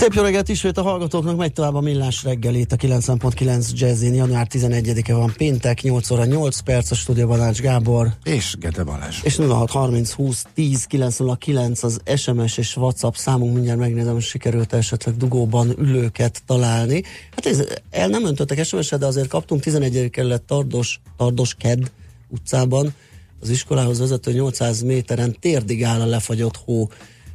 Szép jó reggelt ismét a hallgatóknak, megy tovább a millás reggelét a 9.9 Jazzin. Január 11-e van péntek, 8 óra 8 perc a stúdióban Ács Gábor. És Gede Balázs. És 0630 20 10 909 az SMS és WhatsApp számunk, mindjárt megnézem, hogy sikerült esetleg dugóban ülőket találni. Hát ez, el nem öntöttek SMS-et, de azért kaptunk 11. kerület Tardos, Tardos Ked utcában, az iskolához vezető 800 méteren térdig áll a lefagyott hó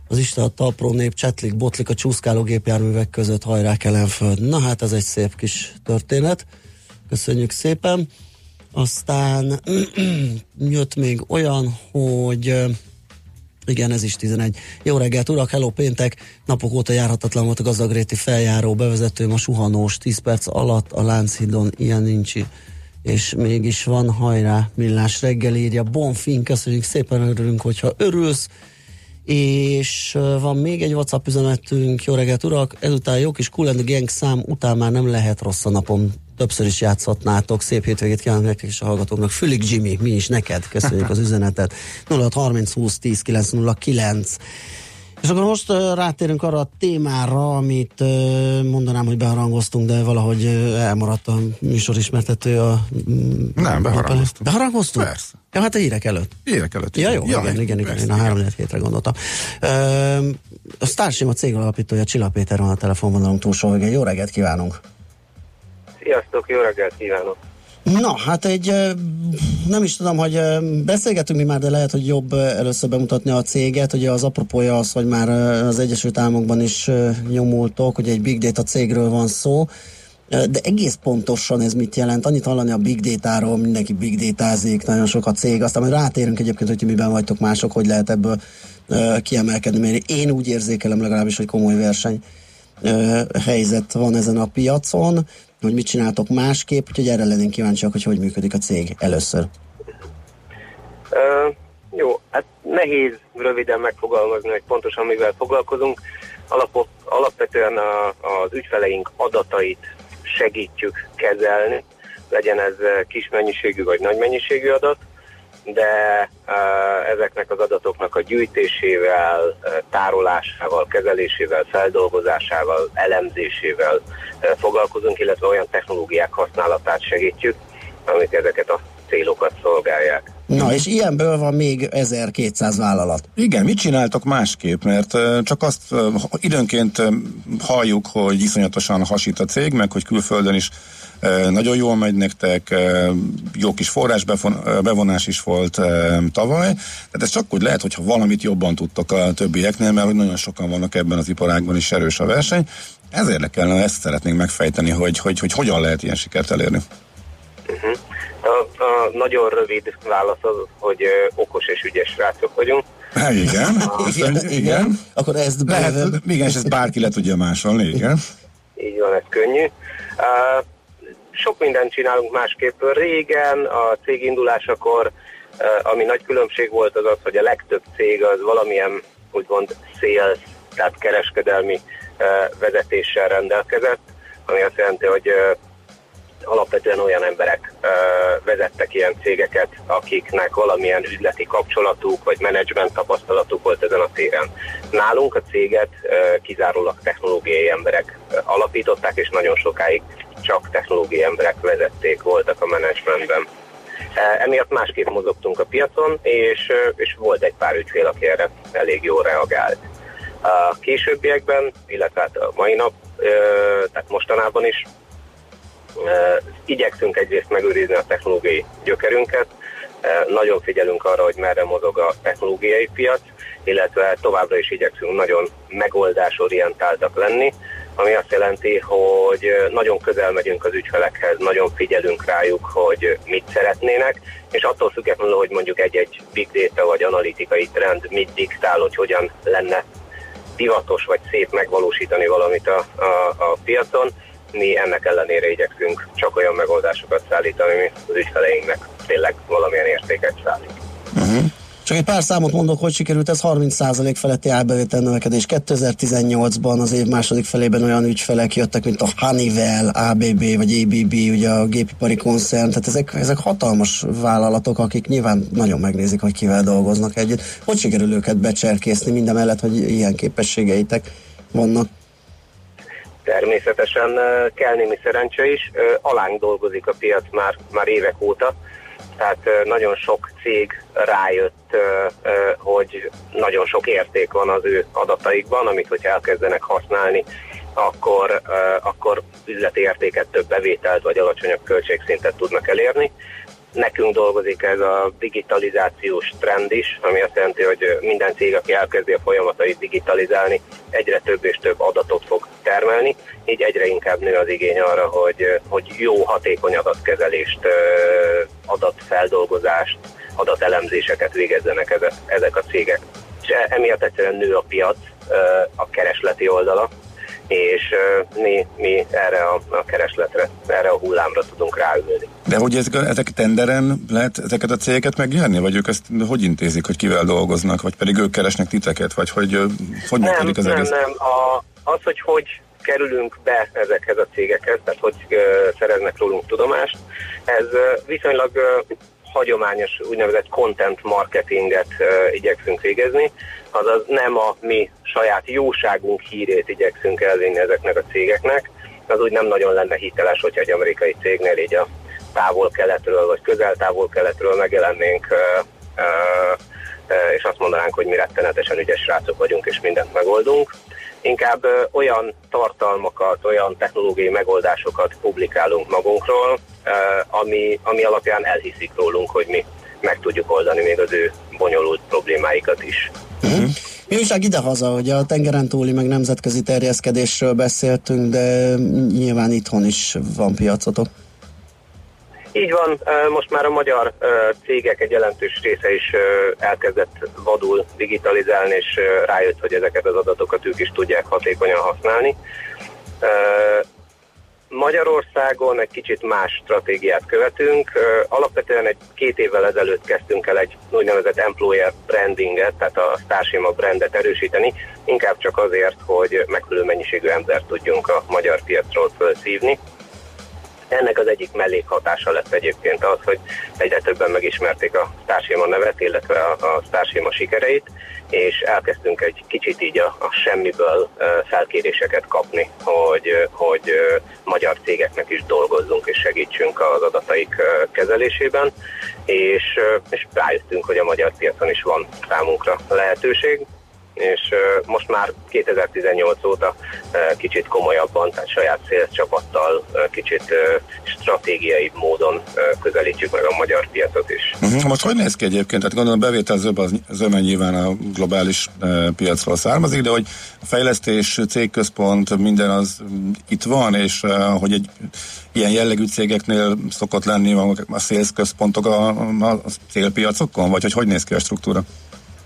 az Isten a talpró nép csetlik, botlik a csúszkáló gépjárművek között, hajrá kelenföld. Na hát ez egy szép kis történet. Köszönjük szépen. Aztán jött még olyan, hogy igen, ez is 11. Jó reggelt, urak, hello, péntek. Napok óta járhatatlan volt a gazdagréti feljáró, bevezető a suhanós, 10 perc alatt a Lánchidon, ilyen nincs és mégis van, hajrá, millás reggel írja. Bonfin, köszönjük szépen, örülünk, hogyha örülsz és van még egy WhatsApp üzenetünk, jó reggelt urak, ezután jó kis Cool and Gang szám után már nem lehet rossz a napom, többször is játszhatnátok, szép hétvégét kívánok nektek és a hallgatóknak, Fülig Jimmy, mi is neked, köszönjük az üzenetet, 0630 20 10 909 és akkor most rátérünk arra a témára, amit mondanám, hogy beharangoztunk, de valahogy elmaradt a műsorismertető a... Nem, beharangoztunk. Beharangoztunk? Persze. Ja, hát a hírek előtt. Hírek előtt. Ja, jó, ja, igen, igen, igen, én a három hétre gondoltam. Uh, a Starsim a cég alapítója Csilla Péter van a telefonvonalunk túlsó végén. Jó reggelt kívánunk! Sziasztok, jó reggelt kívánok! Na, hát egy, nem is tudom, hogy beszélgetünk mi már, de lehet, hogy jobb először bemutatni a céget. Ugye az apropója az, hogy már az Egyesült Államokban is nyomultok, hogy egy big data cégről van szó. De egész pontosan ez mit jelent? Annyit hallani a big data-ról, mindenki big data-zik, nagyon sok a cég, aztán majd rátérünk egyébként, hogy miben vagytok mások, hogy lehet ebből kiemelkedni, mert én úgy érzékelem legalábbis, hogy komoly verseny helyzet van ezen a piacon hogy mit csináltok másképp, úgyhogy erre lennénk kíváncsiak, hogy hogy működik a cég először. Uh, jó, hát nehéz röviden megfogalmazni, hogy pontosan mivel foglalkozunk. Alapok, alapvetően a, az ügyfeleink adatait segítjük kezelni, legyen ez kis mennyiségű vagy nagy mennyiségű adat, de ezeknek az adatoknak a gyűjtésével, tárolásával, kezelésével, feldolgozásával, elemzésével foglalkozunk, illetve olyan technológiák használatát segítjük, amik ezeket a célokat szolgálják. Na, és ilyenből van még 1200 vállalat. Igen, mit csináltok másképp? Mert csak azt időnként halljuk, hogy iszonyatosan hasít a cég, meg hogy külföldön is nagyon jól megy nektek, jó kis forrás bevonás is volt tavaly, tehát ez csak úgy lehet, hogyha valamit jobban tudtok a többieknél, mert hogy nagyon sokan vannak ebben az iparágban is erős a verseny. Ez érdekelne, ezt szeretnénk megfejteni, hogy, hogy, hogy hogyan lehet ilyen sikert elérni. Uh-huh. A, a nagyon rövid válasz az, hogy ö, okos és ügyes srácok vagyunk. Hát igen, igen, igen. Akkor ezt lehet, igen, és ezt bárki le tudja másolni, igen. Így van, ez könnyű. Uh, sok mindent csinálunk másképp. Régen a cég indulásakor, ami nagy különbség volt az az, hogy a legtöbb cég az valamilyen úgymond sales, tehát kereskedelmi vezetéssel rendelkezett, ami azt jelenti, hogy alapvetően olyan emberek vezettek ilyen cégeket, akiknek valamilyen üzleti kapcsolatuk vagy menedzsment tapasztalatuk volt ezen a téren. Nálunk a céget kizárólag technológiai emberek alapították, és nagyon sokáig csak technológiai emberek vezették, voltak a menedzsmentben. Emiatt másképp mozogtunk a piacon, és, és volt egy pár ügyfél, aki erre elég jól reagált. A későbbiekben, illetve hát a mai nap, tehát mostanában is igyekszünk egyrészt megőrizni a technológiai gyökerünket, nagyon figyelünk arra, hogy merre mozog a technológiai piac, illetve továbbra is igyekszünk nagyon megoldásorientáltak lenni, ami azt jelenti, hogy nagyon közel megyünk az ügyfelekhez, nagyon figyelünk rájuk, hogy mit szeretnének, és attól függetlenül, hogy mondjuk egy-egy big data vagy analitikai trend mit diktál, hogy hogyan lenne divatos vagy szép megvalósítani valamit a, a, a piacon, mi ennek ellenére igyekszünk csak olyan megoldásokat szállítani, ami az ügyfeleinknek tényleg valamilyen értéket szállít. Uh-huh. Csak egy pár számot mondok, hogy sikerült ez 30% feletti árbevétel növekedés. 2018-ban az év második felében olyan ügyfelek jöttek, mint a Honeywell, ABB vagy ABB, ugye a gépipari koncern, tehát ezek, ezek hatalmas vállalatok, akik nyilván nagyon megnézik, hogy kivel dolgoznak együtt. Hogy sikerül őket becserkészni, minden mellett, hogy ilyen képességeitek vannak? Természetesen kell némi szerencse is. Alánk dolgozik a piac már, már évek óta tehát nagyon sok cég rájött, hogy nagyon sok érték van az ő adataikban, amit hogyha elkezdenek használni, akkor, akkor üzleti értéket, több bevételt vagy alacsonyabb költségszintet tudnak elérni. Nekünk dolgozik ez a digitalizációs trend is, ami azt jelenti, hogy minden cég, aki elkezdi a folyamatait digitalizálni, egyre több és több adatot fog termelni, így egyre inkább nő az igény arra, hogy, hogy jó, hatékony adatkezelést, adatfeldolgozást, adatelemzéseket végezzenek ezek a cégek. És emiatt egyszerűen nő a piac, a keresleti oldala, és mi, mi erre a, a keresletre, erre a hullámra tudunk ráülni. De hogy ezek, ezek tenderen lehet ezeket a cégeket megnyerni, vagy ők ezt hogy intézik, hogy kivel dolgoznak, vagy pedig ők keresnek titeket, vagy hogy, hogy nem, működik az nem, egész? Nem, a, az, hogy hogy kerülünk be ezekhez a cégekhez, tehát hogy szereznek rólunk tudomást, ez viszonylag hagyományos úgynevezett content marketinget igyekszünk végezni, azaz nem a mi saját jóságunk hírét igyekszünk elvinni ezeknek a cégeknek, az úgy nem nagyon lenne hiteles, hogyha egy amerikai cégnél így a távol-keletről vagy közel-távol-keletről megjelennénk és azt mondanánk, hogy mi rettenetesen ügyes srácok vagyunk, és mindent megoldunk. Inkább olyan tartalmakat, olyan technológiai megoldásokat publikálunk magunkról, ami, ami alapján elhiszik rólunk, hogy mi meg tudjuk oldani még az ő bonyolult problémáikat is. Uh-huh. Mi újság idehaza, hogy a tengeren túli meg nemzetközi terjeszkedésről beszéltünk, de nyilván itthon is van piacotok. Így van, most már a magyar cégek egy jelentős része is elkezdett vadul digitalizálni, és rájött, hogy ezeket az adatokat ők is tudják hatékonyan használni. Magyarországon egy kicsit más stratégiát követünk. Alapvetően egy két évvel ezelőtt kezdtünk el egy úgynevezett employer brandinget, tehát a Starshima brandet erősíteni, inkább csak azért, hogy megfelelő mennyiségű embert tudjunk a magyar piacról felszívni. Ennek az egyik mellékhatása lett egyébként az, hogy egyre többen megismerték a Starshima nevet, illetve a, a Starshima sikereit, és elkezdtünk egy kicsit így a, a semmiből felkéréseket kapni, hogy, hogy magyar cégeknek is dolgozzunk és segítsünk az adataik kezelésében, és, és rájöttünk, hogy a magyar piacon is van számunkra lehetőség, és most már 2018 óta kicsit komolyabban, tehát saját csapattal kicsit stratégiai módon közelítjük meg a magyar piacot is. Uh-huh. Most hogy néz ki egyébként? Tehát gondolom bevétel zöme, zöme nyilván a globális piacról származik, de hogy a fejlesztés, cégközpont, minden az itt van, és hogy egy ilyen jellegű cégeknél szokott lenni a sales központok a, a célpiacokon, vagy hogy hogy néz ki a struktúra?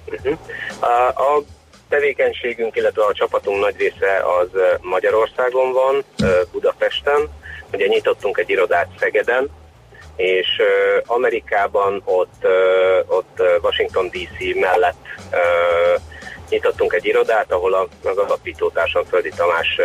Uh-huh. A, a tevékenységünk, illetve a csapatunk nagy része az Magyarországon van, Budapesten. Ugye nyitottunk egy irodát Szegeden, és Amerikában ott, ott Washington DC mellett nyitottunk egy irodát, ahol az alapító társam Földi Tamás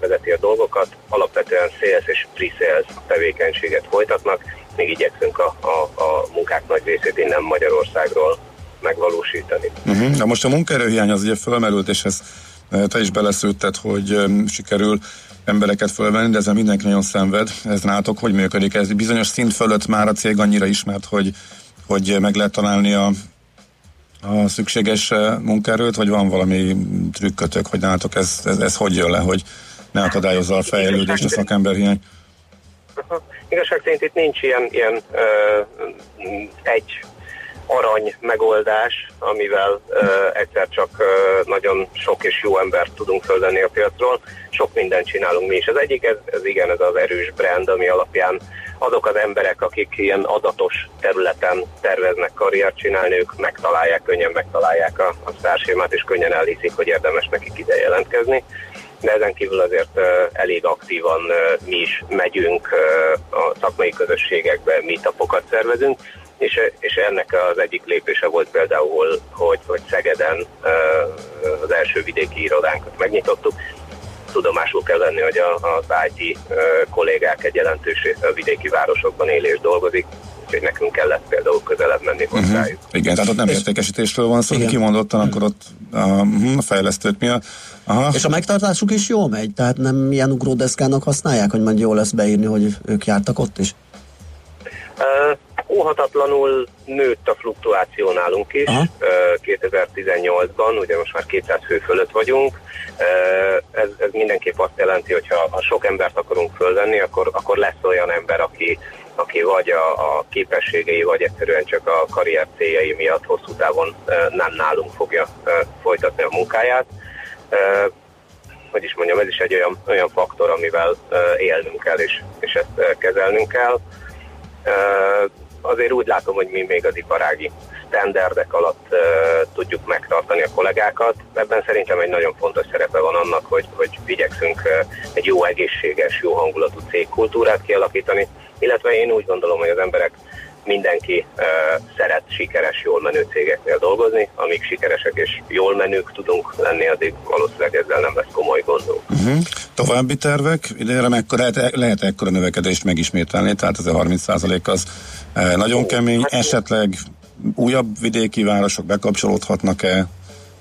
vezeti a dolgokat, alapvetően sales és pre-sales tevékenységet folytatnak, még igyekszünk a, a, a munkák nagy részét innen Magyarországról megvalósítani. Uh-huh. Na most a munkaerőhiány az ugye fölmerült, és ez e, te is beleszülted, hogy um, sikerül embereket fölvenni, de ezzel mindenki nagyon szenved. Ez nátok hogy működik? Ez bizonyos szint fölött már a cég annyira ismert, hogy, hogy meg lehet találni a, a szükséges e, munkaerőt, vagy van valami trükkötök, hogy nátok ez, ez, ez hogy jön le, hogy ne akadályozza a fejlődést a szakemberhiány? Igazság szerint itt nincs ilyen, ilyen ö, egy arany megoldás, amivel uh, egyszer csak uh, nagyon sok és jó embert tudunk fölvenni a piacról. Sok mindent csinálunk mi is. Az egyik, ez, ez igen, ez az erős brand, ami alapján azok az emberek, akik ilyen adatos területen terveznek karriert csinálni, ők megtalálják, könnyen megtalálják a, a sztársémát, és könnyen elhiszik, hogy érdemes nekik ide jelentkezni. de ezen kívül azért elég aktívan mi is megyünk a szakmai közösségekbe, tapokat szervezünk, és, és ennek az egyik lépése volt például, hogy, hogy Szegeden az első vidéki irodánkat megnyitottuk, tudomásul kell venni, hogy a, az IT kollégák egy jelentős része a vidéki városokban él és dolgozik, úgyhogy nekünk kellett például közelebb menni mhm. hozzájuk. Uh-huh. Igen, tehát ott nem értékesítésről van szó, kimondottan akkor ott a, a fejlesztőt mi a... Aha. És a megtartásuk is jól megy? Tehát nem ilyen ugródeszkának használják, hogy majd jó lesz beírni, hogy ők jártak ott is? Uh, óhatatlanul nőtt a fluktuáció nálunk is Aha. 2018-ban, ugye most már 200 fő fölött vagyunk. Ez, ez mindenképp azt jelenti, hogy ha, ha sok embert akarunk fölvenni, akkor, akkor lesz olyan ember, aki, aki vagy a, a képességei, vagy egyszerűen csak a karrier céljai miatt hosszú távon nem nálunk fogja folytatni a munkáját. Hogy is mondjam, ez is egy olyan, olyan faktor, amivel élnünk kell, és, és ezt kezelnünk kell azért úgy látom, hogy mi még az iparági standardek alatt uh, tudjuk megtartani a kollégákat. Ebben szerintem egy nagyon fontos szerepe van annak, hogy, hogy igyekszünk uh, egy jó egészséges, jó hangulatú cégkultúrát kialakítani, illetve én úgy gondolom, hogy az emberek mindenki uh, szeret sikeres, jól menő cégeknél dolgozni, amíg sikeresek és jól menők tudunk lenni, addig valószínűleg ezzel nem lesz komoly gondunk. Uh-huh. További tervek, idejére mekkora, lehet, lehet ekkora növekedést megismételni, tehát ez a 30 az nagyon kemény, esetleg újabb vidéki városok bekapcsolódhatnak-e,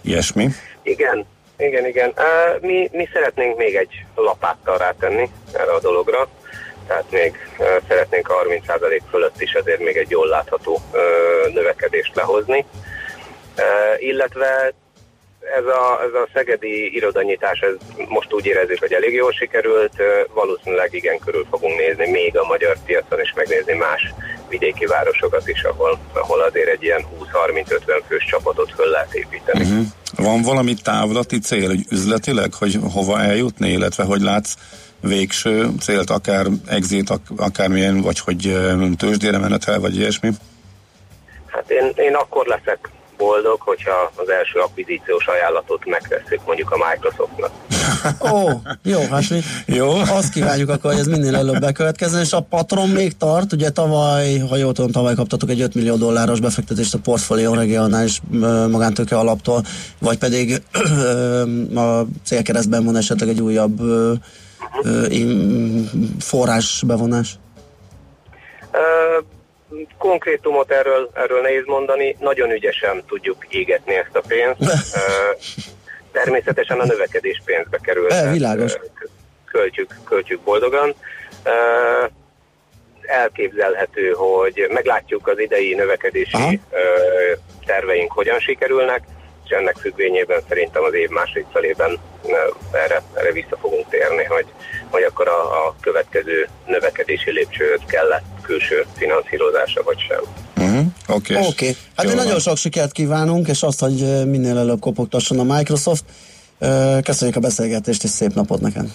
ilyesmi? Igen, igen, igen. Mi, mi szeretnénk még egy lapáttal rátenni erre a dologra tehát még szeretnénk a 30% fölött is ezért még egy jól látható növekedést lehozni. Illetve ez a, ez a szegedi irodanyítás, ez most úgy érezzük, hogy elég jól sikerült, valószínűleg igen körül fogunk nézni még a magyar piacon, és megnézni más vidéki városokat is, ahol, ahol azért egy ilyen 20-30-50 fős csapatot föl lehet építeni. Uh-huh. Van valami távlati cél, hogy üzletileg, hogy hova eljutni, illetve hogy látsz végső célt, akár exit, akármilyen, vagy hogy tőzsdére menetel, vagy ilyesmi? Hát én, én akkor leszek boldog, hogyha az első akvizíciós ajánlatot megtesszük mondjuk a Microsoftnak. Ó, jó, hát mi jó. azt kívánjuk akkor, hogy ez minél előbb bekövetkezzen, és a patron még tart, ugye tavaly, ha jól tudom, tavaly kaptatok egy 5 millió dolláros befektetést a portfólió regionális magántőke alaptól, vagy pedig a célkeresztben van esetleg egy újabb forrás bevonás? Konkrétumot erről, erről nehéz mondani, nagyon ügyesen tudjuk égetni ezt a pénzt. Természetesen a növekedés pénzbe kerül. E, világos. Költjük, költjük boldogan. Elképzelhető, hogy meglátjuk az idei növekedési Aha. terveink hogyan sikerülnek, és ennek függvényében szerintem az év második felében erre, erre vissza fogunk térni, hogy, hogy akkor a, a következő növekedési lépcsőt kellett külső finanszírozása, vagy sem. Uh-huh. Oké. Okay. Okay. Hát én nagyon sok sikert kívánunk, és azt, hogy minél előbb kopogtasson a Microsoft. Köszönjük a beszélgetést, és szép napot nekem.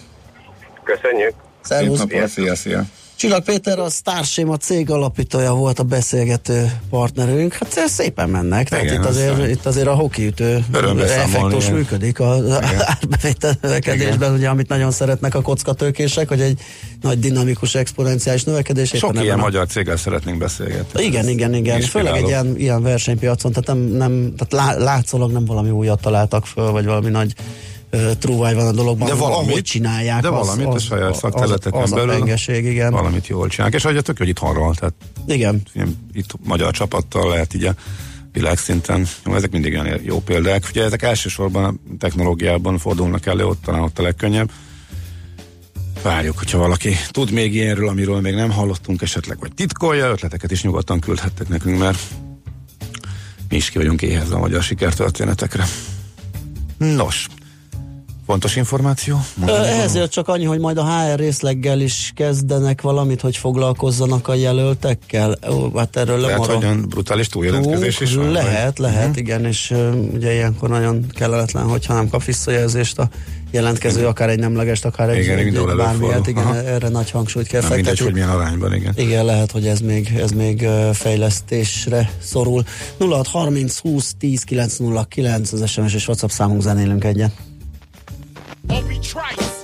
Köszönjük. Szervusz. Szép napot, szia, szia. Csillag Péter, a Starshim a cég alapítója volt a beszélgető partnerünk. Hát szépen mennek. Tehát Igen, itt, azért, itt azért a hokiütő effektus működik az árbevétel ugye, amit nagyon szeretnek a kockatőkések, hogy egy nagy dinamikus exponenciális növekedés. Sok ilyen a... magyar céggel szeretnénk beszélgetni. Igen, igen, igen. Főleg egy ilyen, ilyen versenypiacon, tehát nem, nem tehát látszólag nem valami újat találtak föl, vagy valami nagy trúváj van a dologban, de valamit, ahogy csinálják. De valamit az, a saját szakterületeken az, az belül. A pengeség, igen. Valamit jól csinálják, és hogy tök, hogy itthonról, tehát igen. itt magyar csapattal lehet így a világszinten. Ezek mindig olyan jó példák. Ugye ezek elsősorban a technológiában fordulnak elő, ott talán ott a legkönnyebb. Várjuk, hogyha valaki tud még ilyenről, amiről még nem hallottunk esetleg, vagy titkolja, ötleteket is nyugodtan küldhettek nekünk, mert mi is ki vagyunk éhez a magyar sikertörténetekre. Nos, Fontos információ? Ezért csak annyi, hogy majd a HR részleggel is kezdenek valamit, hogy foglalkozzanak a jelöltekkel. Ó, hát erről Lehet, hogy olyan brutális túljelentkezés is van? Lehet, vagy? lehet, uh-huh. igen, és ugye ilyenkor nagyon kellemetlen, hogyha nem kap visszajelzést a jelentkező, igen. akár egy nemlegest, akár egy, igen, egy bármilyet, igen, Aha. erre nagy hangsúlyt kell fektetni. Mindegy, hogy milyen arányban, igen. Igen, lehet, hogy ez még, ez még fejlesztésre szorul. 0630 20 10 909 az SMS és WhatsApp számunk zenélünk egyet. or be trice.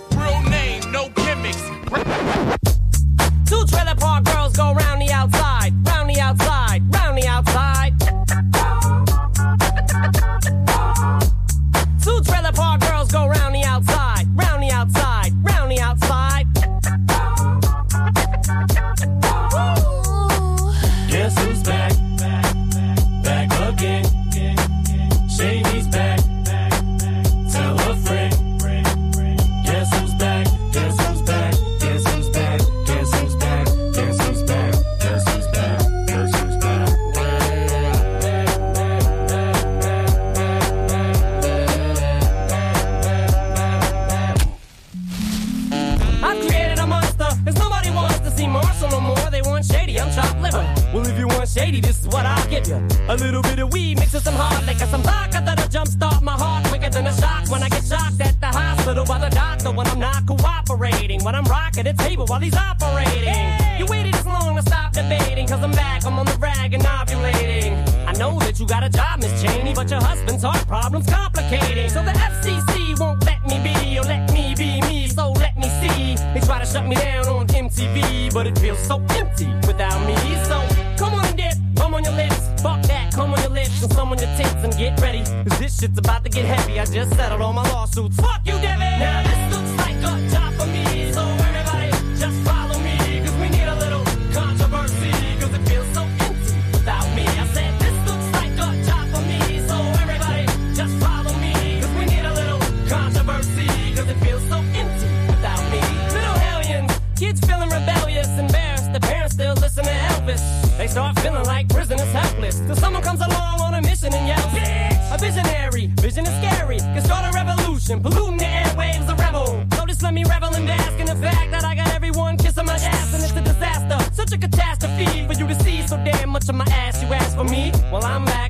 A revolution, polluting the airwaves, a rebel. So just let me revel and bask in the fact that I got everyone kissing my ass, and it's a disaster, such a catastrophe for you to see so damn much of my ass. You ask for me, well I'm back.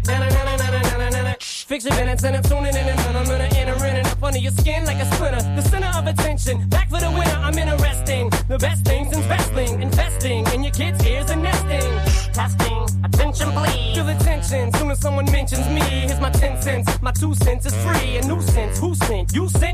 Fix your minutes and I'm tuning in and I'm gonna enter in and up under your skin like a splinter. The center of attention, back for the winner. I'm interesting. The best things in wrestling, investing in your kids' ears and nesting. Testing, attention please. Feel attention, soon as someone mentions me. Here's my 10 cents, my two cents is free. A nuisance, who you say.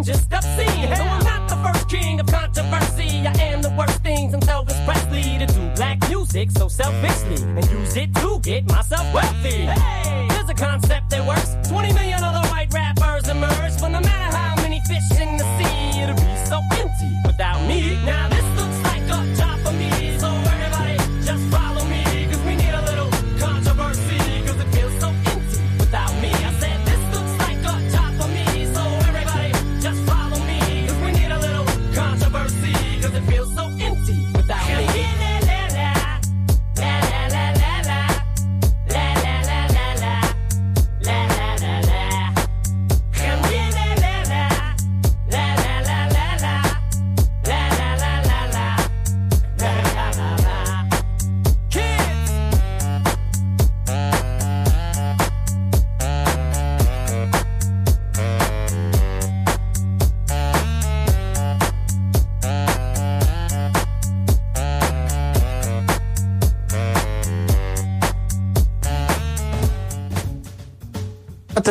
I'm just obscene. Though I'm not the first king of controversy, I am the worst things I'm Elvis Presley to do black music so selfishly and use it to get myself wealthy. Hey, there's a concept that works. 20 million other white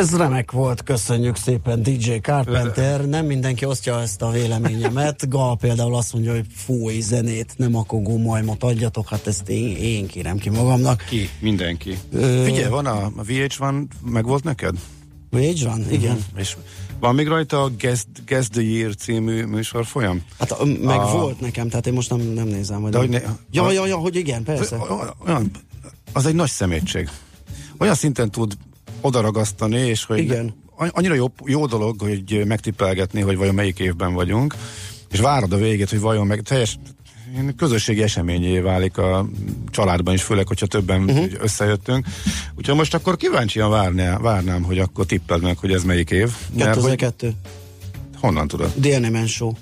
ez remek volt, köszönjük szépen DJ Carpenter. Nem mindenki osztja ezt a véleményemet. Gal például azt mondja, hogy fúj zenét, nem akogó majmot adjatok, hát ezt én, én kérem ki magamnak. Ki? Mindenki. Ö- Figyelj, van a, a VH1, meg volt neked? Így van, igen. Mhm. És van még rajta a Guest, Guest the Year című műsor folyam? Hát meg A- volt nekem, tehát én most nem, nem nézem. Hogy De hogy ne- ja, a- ja, ja, hogy igen, persze. Olyan, az egy nagy szemétség. Olyan szinten tud odaragasztani, és hogy Igen. an- annyira jó, jó dolog, hogy megtippelgetni, hogy vajon melyik évben vagyunk, és várod a végét, hogy vajon meg teljes közösségi eseményé válik a családban is, főleg, hogyha többen uh-huh. összejöttünk. Úgyhogy most akkor kíváncsian várnám, várnám, hogy akkor tippeld meg, hogy ez melyik év. Mert hogy 2002. honnan tudod? Délnemen show.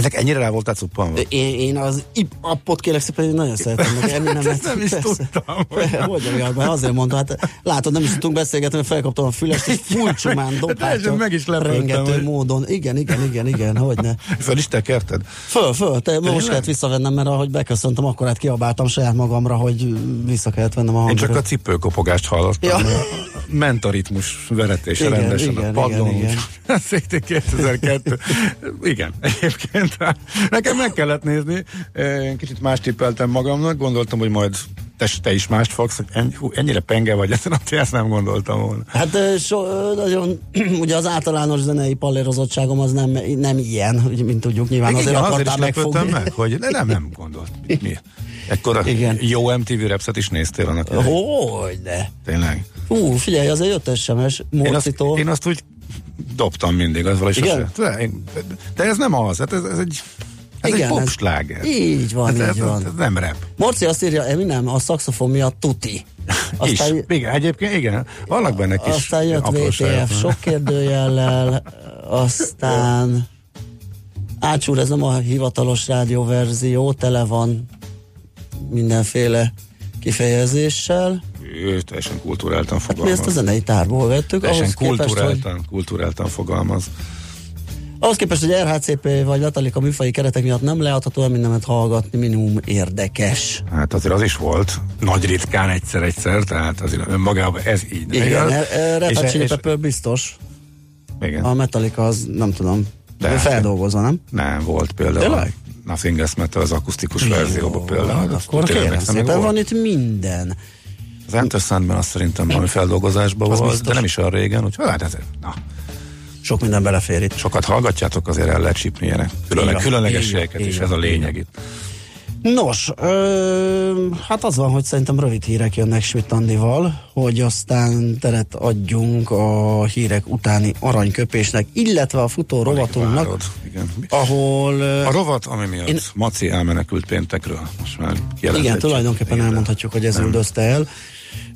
Miért ennyire rá voltál cuppanva? Én, én az appot kérlek szépen, én nagyon szeretem, meg Eminemet. Ezt nem is tudtam. Hogy mert azért mondta, hát látod, nem is tudtunk beszélgetni, mert felkaptam a fülest, és teljesen dobáltam. meg is rengető hogy- módon. Igen, igen, igen, igen, hogy ne. Föl is tekerted? Föl, föl, te most kellett visszavennem, mert ahogy beköszöntem, akkor hát kiabáltam saját magamra, hogy vissza kellett vennem a Én hangot. csak a cipőkopogást hallottam. Ja. Ment a ritmus veretése Igen, rendesen igen, a padlón. igen, igen. úgy. Székté 2002. igen, egyébként nekem meg kellett nézni. Én kicsit más tippeltem magamnak, gondoltam, hogy majd te, te is mást fogsz, hogy ennyi, hú, ennyire penge vagy ezen a ezt nem gondoltam volna. Hát so, nagyon, ugye az általános zenei pallérozottságom az nem, nem ilyen, mint tudjuk, nyilván Igen, azért azért akartál megfogni. meg, hogy de nem, nem gondolt. Mi? Ekkor a Igen. jó MTV repszet is néztél annak? Hogy de. Tényleg. Hú, figyelj, azért jött SMS Én azt, Morcitól. én azt úgy dobtam mindig, az valahogy Igen? sose. De, de ez nem az, hát ez, ez egy ez Igen, egy popsláger. Így van, ez, így ez, van. Ez nem rap. Morci azt írja, Eminem a szaxofon miatt tuti. Aztán, is. Igen, egyébként igen. Vannak benne kis aztán jött. VTF sok kérdőjellel, aztán ácsúr, ez nem a hivatalos rádióverzió, tele van mindenféle kifejezéssel. Teljesen kulturáltan Hát mi fogalmaz. ezt a zenei tárból vettük, Teljesen ahhoz képest, hogy, kulturáltan, kulturáltan fogalmaz. ahhoz képest, hogy RHCP vagy Metallica műfai keretek miatt nem leadható, Eminemet hallgatni minimum érdekes. Hát azért az is volt. Nagy ritkán egyszer-egyszer, tehát azért önmagában ez így. nem Igen, eh, eh, Red És- Hot biztos. Igen. A Metallica az nem tudom. De- De feldolgozva, nem? Nem, volt például. Tényleg? Nothing Else Metal az akusztikus verzióban például. Azt Akkor kérem szépen, van itt minden. Az Enter Sandman azt szerintem valami feldolgozásban Az volt, biztos. de nem is olyan régen, úgyhogy hát ez, na, Sok minden belefér itt. sokat hallgatjátok, azért el lehet csípni ilyenek. Különleg, különlegességeket, és ez a lényeg itt. Nos, ö, hát az van, hogy szerintem rövid hírek jönnek Schmidt Andival, hogy aztán teret adjunk a hírek utáni aranyköpésnek, illetve a futó rovatunknak, ahol ö, A rovat, ami miatt Én-. Maci elmenekült péntekről. Most már. Igen, tulajdonképpen Igen, elmondhatjuk, hogy ez üldözte el.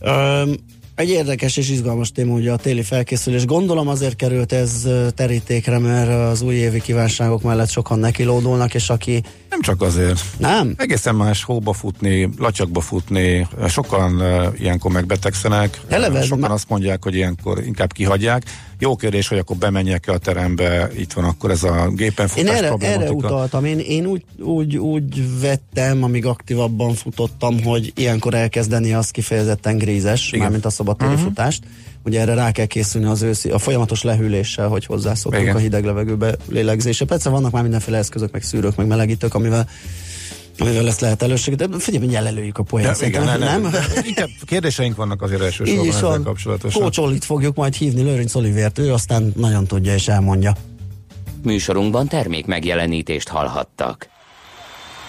Öm, egy érdekes és izgalmas téma ugye a téli felkészülés. Gondolom azért került ez terítékre, mert az újévi kívánságok mellett sokan nekilódulnak, és aki Nem csak azért. nem, Egészen más hóba futni, latyakba futni, sokan uh, ilyenkor megbetegszenek, Eleve sokan ma- azt mondják, hogy ilyenkor inkább kihagyják. Jó kérdés, hogy akkor bemenjek-e a terembe, itt van akkor ez a gépen Én futás erre, erre problematika. utaltam, én, én úgy, úgy, úgy vettem, amíg aktívabban futottam, hogy ilyenkor elkezdeni az kifejezetten grízes, mármint a szabadtéri Mhm. uh-huh. futást. Ugye erre rá kell készülni az őszi, a folyamatos lehűléssel, hogy hozzászoktunk Igen. a hideg levegőbe lélegzése. Persze vannak már mindenféle eszközök, meg szűrők, meg melegítők, amivel amivel ezt lehet elősegíteni. De figyelj, mindjárt lelőjük a poént. szerintem, nem, nem? nem. Inkább kérdéseink vannak azért Így elsősorban is ezzel van. kapcsolatosan. Kócsolit fogjuk majd hívni, Lőrinc Olivért, ő aztán nagyon tudja és elmondja. Műsorunkban termék megjelenítést hallhattak.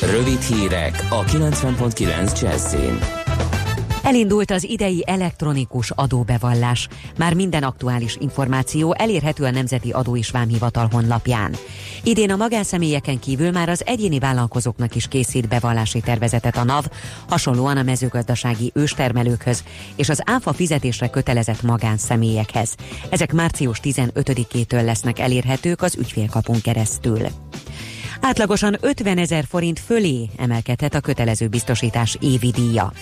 Rövid hírek a 90.9 Jazzin. Elindult az idei elektronikus adóbevallás. Már minden aktuális információ elérhető a Nemzeti Adó és Vámhivatal honlapján. Idén a magánszemélyeken kívül már az egyéni vállalkozóknak is készít bevallási tervezetet a NAV, hasonlóan a mezőgazdasági őstermelőkhöz és az áfa fizetésre kötelezett magánszemélyekhez. Ezek március 15-től lesznek elérhetők az ügyfélkapun keresztül. Átlagosan 50 ezer forint fölé emelkedhet a kötelező biztosítás évi díja.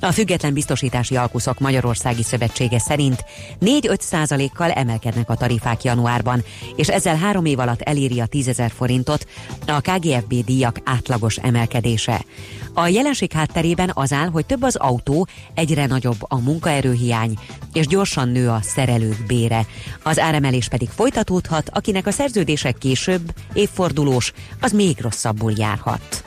A Független Biztosítási Alkuszok Magyarországi Szövetsége szerint 4-5 százalékkal emelkednek a tarifák januárban, és ezzel három év alatt eléri a 10 ezer forintot a KGFB díjak átlagos emelkedése. A jelenség hátterében az áll, hogy több az autó, egyre nagyobb a munkaerőhiány, és gyorsan nő a szerelők bére. Az áremelés pedig folytatódhat, akinek a szerződések később, évfordulós, az még rosszabbul járhat.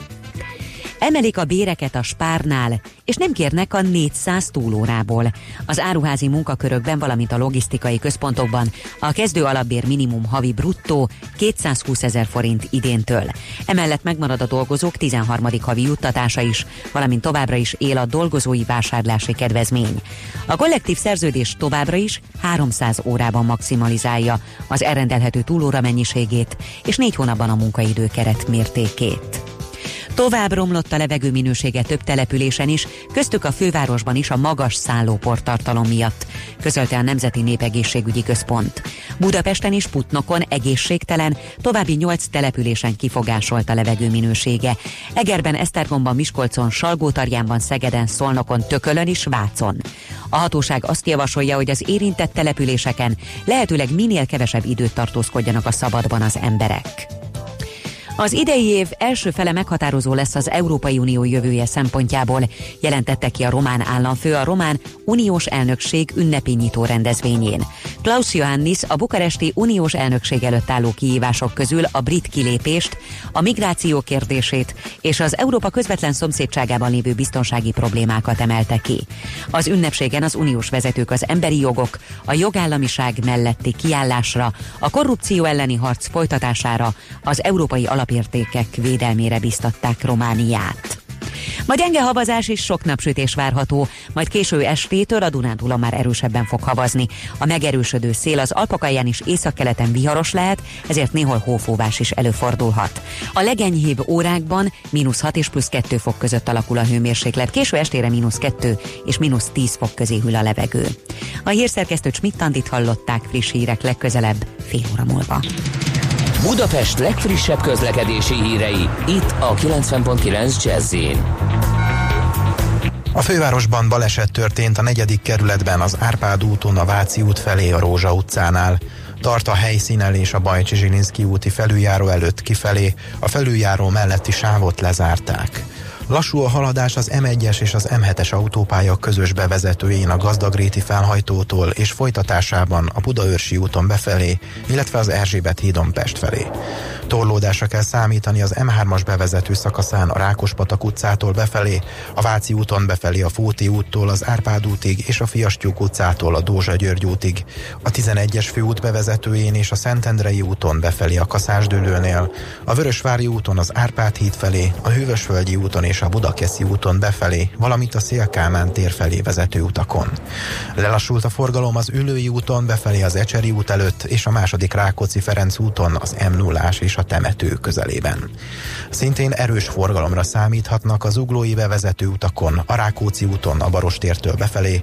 Emelik a béreket a spárnál, és nem kérnek a 400 túlórából. Az áruházi munkakörökben, valamint a logisztikai központokban a kezdő alapbér minimum havi bruttó 220 ezer forint idéntől. Emellett megmarad a dolgozók 13. havi juttatása is, valamint továbbra is él a dolgozói vásárlási kedvezmény. A kollektív szerződés továbbra is 300 órában maximalizálja az elrendelhető túlóra mennyiségét, és négy hónapban a munkaidő keret mértékét. Tovább romlott a levegő minősége több településen is, köztük a fővárosban is a magas szállóportartalom miatt, közölte a Nemzeti Népegészségügyi Központ. Budapesten is Putnokon egészségtelen, további nyolc településen kifogásolt a levegő minősége. Egerben, Esztergomban, Miskolcon, Salgótarjánban, Szegeden, Szolnokon, Tökölön és Vácon. A hatóság azt javasolja, hogy az érintett településeken lehetőleg minél kevesebb időt tartózkodjanak a szabadban az emberek. Az idei év első fele meghatározó lesz az Európai Unió jövője szempontjából, jelentette ki a román államfő a román uniós elnökség ünnepi nyitó rendezvényén. Klaus Johannis a bukaresti uniós elnökség előtt álló kihívások közül a brit kilépést, a migráció kérdését és az Európa közvetlen szomszédságában lévő biztonsági problémákat emelte ki. Az ünnepségen az uniós vezetők az emberi jogok, a jogállamiság melletti kiállásra, a korrupció elleni harc folytatására, az európai alapértékek védelmére biztatták Romániát. Ma gyenge havazás és sok napsütés várható, majd késő estétől a Dunántúlon már erősebben fog havazni. A megerősödő szél az Alpakalján is északkeleten viharos lehet, ezért néhol hófóvás is előfordulhat. A legenyhébb órákban mínusz 6 és plusz 2 fok között alakul a hőmérséklet, késő estére mínusz 2 és mínusz 10 fok közé hűl a levegő. A hírszerkesztő Schmidt hallották friss hírek legközelebb fél óra múlva. Budapest legfrissebb közlekedési hírei, itt a 90.9 jazz a fővárosban baleset történt a negyedik kerületben az Árpád úton a Váci út felé a Rózsa utcánál. Tart a helyszínen és a Bajcsi Zsilinszki úti felüljáró előtt kifelé, a felüljáró melletti sávot lezárták. Lassú a haladás az M1-es és az M7-es autópálya közös bevezetőjén a Gazdagréti felhajtótól és folytatásában a Budaörsi úton befelé, illetve az Erzsébet hídon Pest felé. Torlódásra kell számítani az M3-as bevezető szakaszán a Rákospatak utcától befelé, a Váci úton befelé a Fóti úttól az Árpád útig és a Fiastyúk utcától a Dózsa György útig, a 11-es főút bevezetőjén és a Szentendrei úton befelé a Kaszásdőlőnél, a Vörösvári úton az Árpád híd felé, a Hűvösvölgyi úton és a Budakeszi úton befelé, valamint a Szélkámán tér felé vezető utakon. Lelassult a forgalom az Ülői úton befelé az Ecseri út előtt és a második Rákóczi Ferenc úton az m 0 és a temető közelében. Szintén erős forgalomra számíthatnak az uglói bevezető utakon, a Rákóczi úton a Barostértől befelé,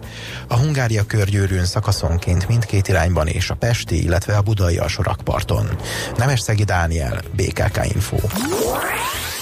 a Hungária körgyűrűn szakaszonként mindkét irányban és a Pesti, illetve a Budai alsorakparton. Nemesszegi Dániel, BKK Info.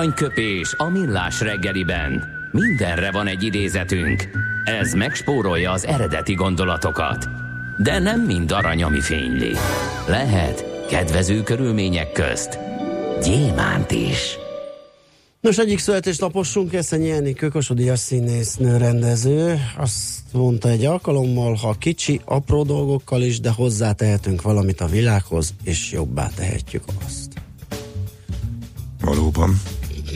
Aranyköpés a millás reggeliben. Mindenre van egy idézetünk. Ez megspórolja az eredeti gondolatokat. De nem mind arany, ami fényli. Lehet kedvező körülmények közt gyémánt is. Nos, egyik születésnaposunk Eszenyi Enikő, Kossuth színésznő rendező. Azt mondta egy alkalommal, ha kicsi, apró dolgokkal is, de hozzátehetünk valamit a világhoz, és jobbá tehetjük azt. Valóban.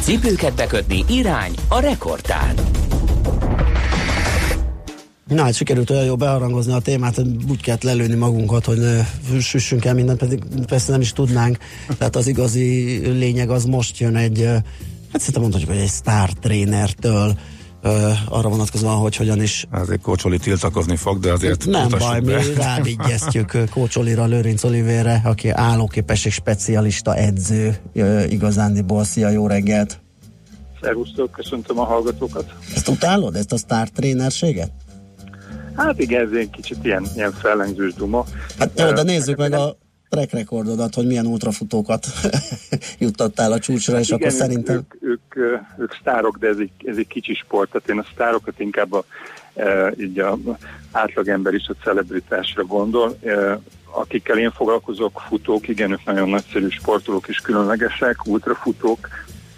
Cipőket bekötni irány a rekordtán. Na, hát sikerült olyan jó beharangozni a témát, hogy úgy kellett lelőni magunkat, hogy süssünk el mindent, pedig persze nem is tudnánk. Tehát az igazi lényeg az most jön egy, hát szerintem mondhatjuk, hogy egy sztár trénertől, ö, arra vonatkozóan, hogy hogyan is Azért Kocsoli tiltakozni fog, de azért nem baj, be. mi rávigyeztjük Kócsolira, Lőrinc Olivérre, aki állóképesség specialista edző ö, igazándiból. Szia, jó reggelt! Szervusztok, köszöntöm a hallgatókat. Ezt utálod, ezt a sztár trénerséget? Hát igen, ez egy kicsit ilyen, ilyen fellengzős duma. Hát jó, de nézzük meg a track rekordodat, hogy milyen ultrafutókat juttattál a csúcsra, és igen, akkor szerintem... Ők, ők, ők, ők sztárok, de ez egy, ez egy kicsi sport, tehát én a sztárokat inkább a, e, így a átlagember is a celebritásra gondol. E, akikkel én foglalkozok, futók, igen, ők nagyon nagyszerű sportolók és különlegesek, ultrafutók,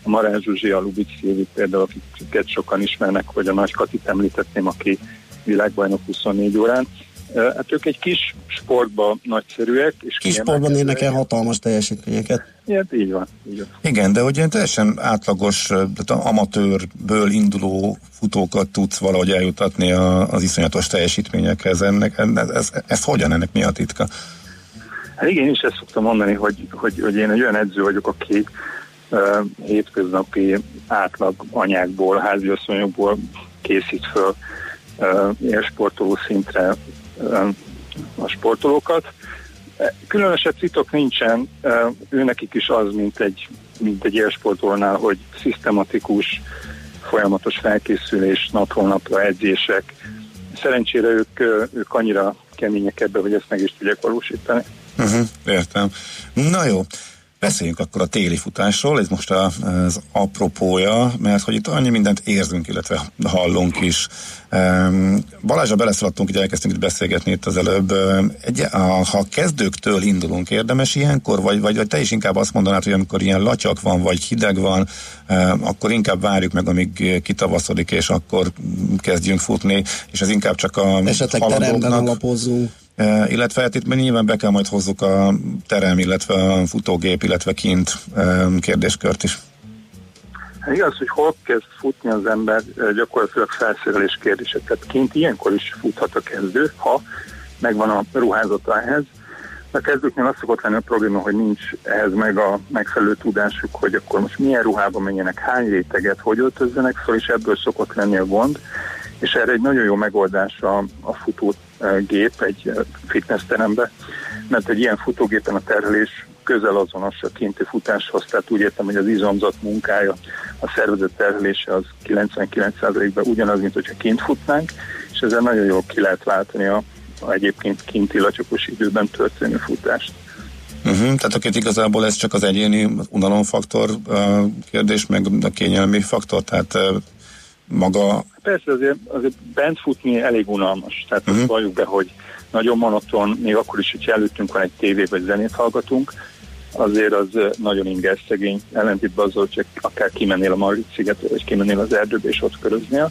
a Marán Zsuzsi, a Lubic Szilvi például, akiket sokan ismernek, vagy a Nagy Katit említetném, aki világbajnok 24 órán. Hát ők egy kis sportban nagyszerűek. És Kis sportban érnek el hatalmas teljesítményeket. Igen, így van. Így van. Igen, de hogy ilyen teljesen átlagos, tehát amatőrből induló futókat tudsz valahogy eljutatni az iszonyatos teljesítményekhez. Ennek, ez, ez, ez hogyan, ennek mi a titka? Hát igen, is ezt szoktam mondani, hogy, hogy, hogy én egy olyan edző vagyok, aki uh, hétköznapi átlag anyákból, háziasszonyokból készít föl élsportoló szintre a sportolókat. Különösebb titok nincsen, uh, őnekik is az, mint egy, mint egy élsportolónál, hogy szisztematikus, folyamatos felkészülés, napról napra edzések. Szerencsére ők, ők annyira kemények ebbe, hogy ezt meg is tudják valósítani. Uh-huh, értem. Na jó, beszéljünk akkor a téli futásról, ez most az apropója, mert hogy itt annyi mindent érzünk, illetve hallunk is. Balázsra beleszaladtunk, hogy elkezdtünk itt beszélgetni itt az előbb. Egy, ha kezdőktől indulunk, érdemes ilyenkor, vagy, vagy, vagy te is inkább azt mondanád, hogy amikor ilyen latyak van, vagy hideg van, akkor inkább várjuk meg, amíg kitavaszodik, és akkor kezdjünk futni, és ez inkább csak a Esetleg teremben haladóknak alapozzunk. E, illetve hát itt nyilván be kell majd hozzuk a terem, illetve a futógép, illetve kint e, kérdéskört is. Hát igaz, hogy hol kezd futni az ember, eh, gyakorlatilag felszerelés kérdése. Tehát kint ilyenkor is futhat a kezdő, ha megvan a ruházata ehhez. A kezdőknél az szokott lenni a probléma, hogy nincs ehhez meg a megfelelő tudásuk, hogy akkor most milyen ruhába menjenek, hány réteget, hogy öltözzenek fel, és ebből szokott lenni a gond. És erre egy nagyon jó megoldás a, a futógép egy eh, fitnessterembe, mert egy ilyen futógépen a terhelés közel azonos a kinti futáshoz, tehát úgy értem, hogy az izomzat munkája, a szervezet terhelése az 99%-ban ugyanaz, mint hogyha kint futnánk, és ezzel nagyon jól ki lehet váltani a, a egyébként kinti lacsokos időben történő futást. Uh-huh. Tehát akkor igazából ez csak az egyéni unalomfaktor uh, kérdés, meg a kényelmi faktor, tehát uh, maga... Persze azért, azért bent futni elég unalmas, tehát uh-huh. valljuk be, hogy nagyon monoton, még akkor is, hogyha előttünk van egy tévé vagy zenét hallgatunk, azért az nagyon inger szegény, ellentétben azzal, hogy akár kimennél a Margit szigetre, vagy kimennél az erdőbe és ott köröznél,